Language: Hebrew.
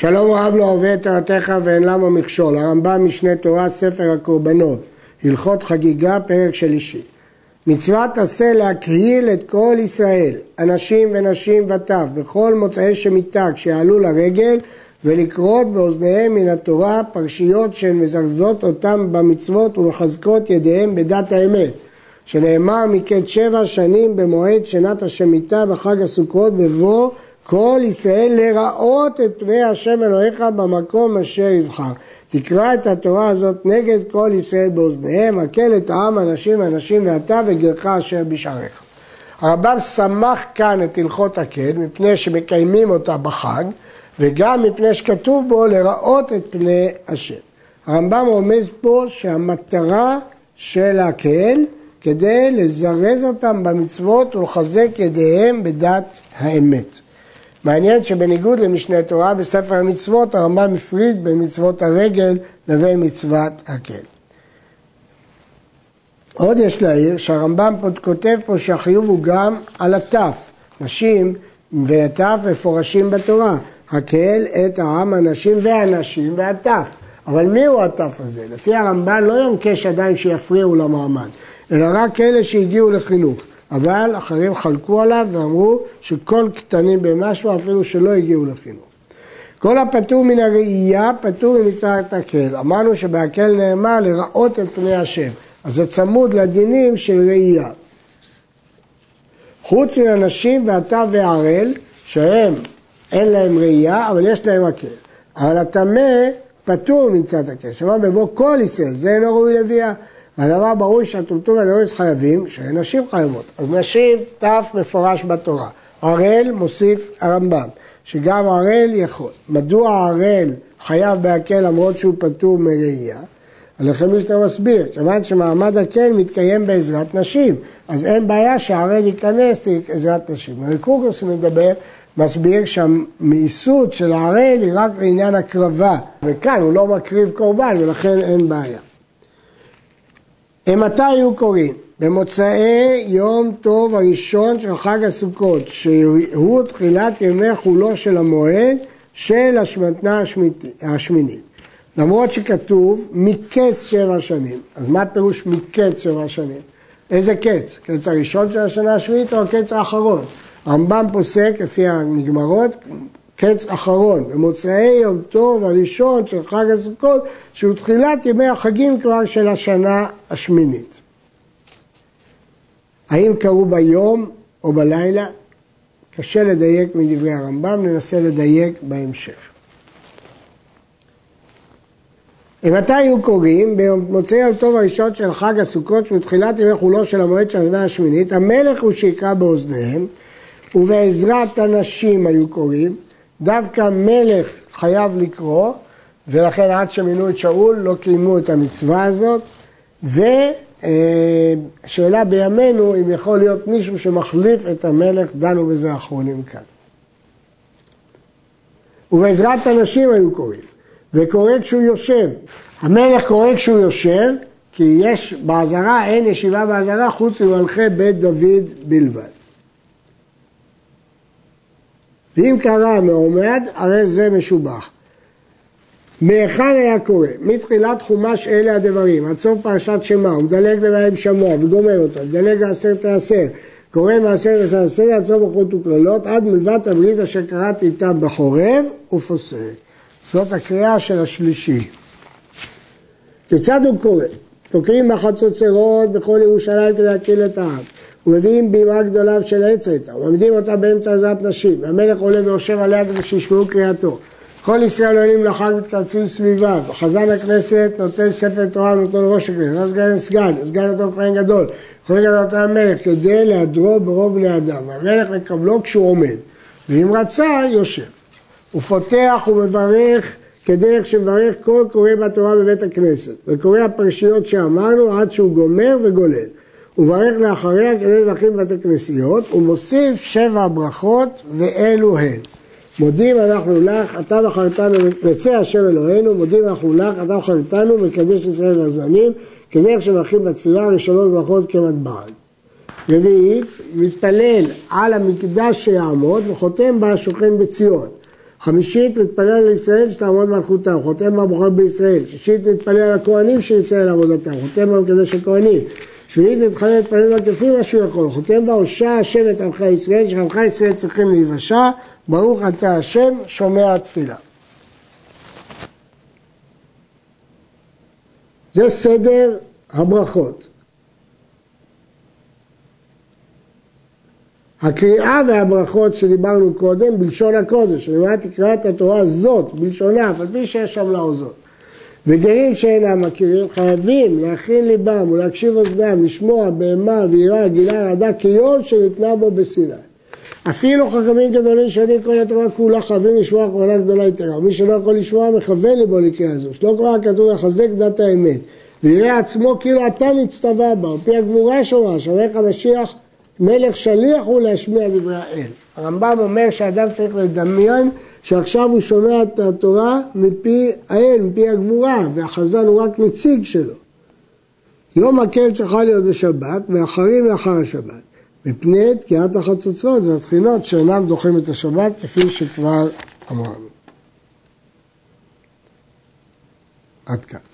שלום רב לא אוהב את תורתך ואין למה מכשול, הרמב"ם משנה תורה, ספר הקורבנות, הלכות חגיגה, פרק שלישי. מצוות עשה להקהיל את כל ישראל, אנשים ונשים וטף, בכל מוצאי שמיטה כשיעלו לרגל ולקרות באוזניהם מן התורה פרשיות שהן מזרזות אותם במצוות ומחזקות ידיהם בדת האמת, שנאמר מקץ שבע שנים במועד שנת השמיטה בחג הסוכות בבוא כל ישראל לראות את פני השם אלוהיך במקום אשר יבחר. תקרא את התורה הזאת נגד כל ישראל באוזניהם, הקל את העם, אנשים, אנשים ואתה וגרך אשר בשעריך. הרמב"ם שמח כאן את הלכות הקל מפני שמקיימים אותה בחג וגם מפני שכתוב בו לראות את פני השם. הרמב"ם רומז פה שהמטרה של הקהל כדי לזרז אותם במצוות ולחזק ידיהם בדת האמת. מעניין שבניגוד למשנה תורה בספר המצוות הרמב"ם הפריד בין מצוות הרגל לבין מצוות הקל. עוד יש להעיר שהרמב"ם כותב פה שהחיוב הוא גם על הטף. נשים והטף מפורשים בתורה. הקהל את העם, הנשים והנשים והטף. אבל מי הוא הטף הזה? לפי הרמב"ן לא יונקש עדיין שיפריעו למעמד, אלא רק אלה שהגיעו לחינוך. אבל אחרים חלקו עליו ואמרו שכל קטנים במשהו אפילו שלא הגיעו לחינוך. כל הפטור מן הראייה פטור ממצוות הקהל. אמרנו שבהקהל נאמר לראות את פני השם. אז זה צמוד לדינים של ראייה. חוץ מן הנשים ואתה וערל, שהם אין להם ראייה, אבל יש להם הקהל. אבל הטמא פטור ממצוות הקהל. שאמר בבוא כל ישראל, זה אינו ראוי לביאה. והדבר ברור שהטומטום והדורס חייבים, שנשים חייבות. אז נשים ת' מפורש בתורה. ערל מוסיף הרמב"ם, שגם ערל יכול. מדוע ערל חייב בהקל למרות שהוא פטור מראייה? הלחם משנה מסביר, כיוון שמעמד הקל מתקיים בעזרת נשים, אז אין בעיה שהערל ייכנס לעזרת נשים. קוקוס מדבר, מסביר שהמאיסות של הערל היא רק לעניין הקרבה, וכאן הוא לא מקריב קורבן ולכן אין בעיה. מתי היו קוראים? במוצאי יום טוב הראשון של חג הסוכות, שהוא תחילת ימי חולו של המועד של השמטנה השמינית. למרות שכתוב מקץ שבע שנים, אז מה פירוש מקץ שבע שנים? איזה קץ? קץ הראשון של השנה השביעית או הקץ האחרון? הרמב"ם פוסק לפי הנגמרות קץ אחרון, במוצאי יום טוב הראשון של חג הסוכות, שהוא תחילת ימי החגים כבר של השנה השמינית. האם קראו ביום או בלילה? קשה לדייק מדברי הרמב"ם, ננסה לדייק בהמשך. מתי היו קוראים? במוצאי יום טוב הראשון של חג הסוכות, שהוא תחילת ימי חולו של המועד של השנה השמינית, המלך הוא שיקרא באוזניהם, ובעזרת הנשים היו קוראים, דווקא מלך חייב לקרוא, ולכן עד שמינו את שאול לא קיימו את המצווה הזאת, ושאלה בימינו אם יכול להיות מישהו שמחליף את המלך, דנו בזה האחרונים כאן. ובעזרת הנשים היו קוראים, וקורא כשהוא יושב. המלך קורא כשהוא יושב, כי יש בעזרה, אין ישיבה בעזרה חוץ ממלכי בית דוד בלבד. ואם קרה מעומד, הרי זה משובח. מהיכן היה קורא? מתחילת חומש אלה הדברים, עד סוף פרשת שמע, הוא מדלג לרעים שמוע וגומר אותו, מדלג לעשרת העשר, קורא מעשרת עשר עשר עד סוף ברכות וקללות, עד מלבד הברית אשר קראתי איתם בחורב ופוסק. זאת הקריאה של השלישי. כיצד הוא קורא? תוקעים בחצוצרות בכל ירושלים כדי להקיל את העם. ומביאים בימה גדולה של עצת, ומעמידים אותה באמצע עזרת נשים, והמלך עולה ויושב עליה כדי שישמעו קריאתו. כל ישראל עולים לחג מתכנסים סביבה, וחזן הכנסת נותן ספר תורה ונותן ראש הכנסת, סגן סגן, סגן נותן כהן גדול, כהן גדול נותן המלך, כדי להדרו ברוב בני אדם, והמלך מקבלו כשהוא עומד, ואם רצה, יושב. הוא פותח ומברך כדרך שמברך כל קורא בתורה בבית הכנסת, וקורא הפרשיות שאמרנו עד שהוא גומר וגולל. וברך לאחריה כדי לבכים בבתי כנסיות, ומוסיף שבע ברכות ואלו הן. מודים אנחנו לך, אתה בחרתנו, נצא השם אלוהינו, מודים אנחנו לך, אתה בחרתנו, מקדש ישראל והזמנים, כדרך שמברכים בתפילה ראשונות ברכות כמטבען. רביעית, מתפלל על המקדש שיעמוד וחותם בה השוכן בציון. חמישית מתפלל לישראל שתעמוד מלכותם, חותם בברכות בישראל, שישית מתפלל על הכהנים שיצא לעבודתם, חותם במקדש הכהנים, שביעית מתחלל להתפלל בכפי מה שהוא יכול, חותם בה הושע השם את עמך ישראל, שעמך ישראל צריכים להיוושע, ברוך אתה השם שומע התפילה. זה סדר הברכות. הקריאה והברכות שדיברנו קודם בלשון הקודש, למעט תקרא את התורה זאת, בלשונה, אף על פי שיש שם לעוזות. וגרים שאינם מכירים חייבים להכין ליבם ולהקשיב אוזנם, לשמוע בהמה ויראה גילה רעדה כיום שניתנה בו בסיני. אפילו חכמים גדולים שנים כל התורה כולה חייבים לשמוע כהונה גדולה יתרה. מי שלא יכול לשמוע מכוון ליבו לקריאה זו. שלא כבר כתוב לחזק דת האמת. ויראה עצמו כאילו אתה נצטווה בה, על פי הגבורה שומע, שומע המשיח מלך שליח הוא להשמיע דברי האל. הרמב"ם אומר שאדם צריך לדמיין שעכשיו הוא שומע את התורה מפי האל, מפי הגבורה, והחזן הוא רק נציג שלו. יום הקל צריכה להיות בשבת, ואחרים לאחר השבת, מפני תקיעת החצוצרות והתחינות שאינם דוחים את השבת, כפי שכבר אמרנו. עד כאן.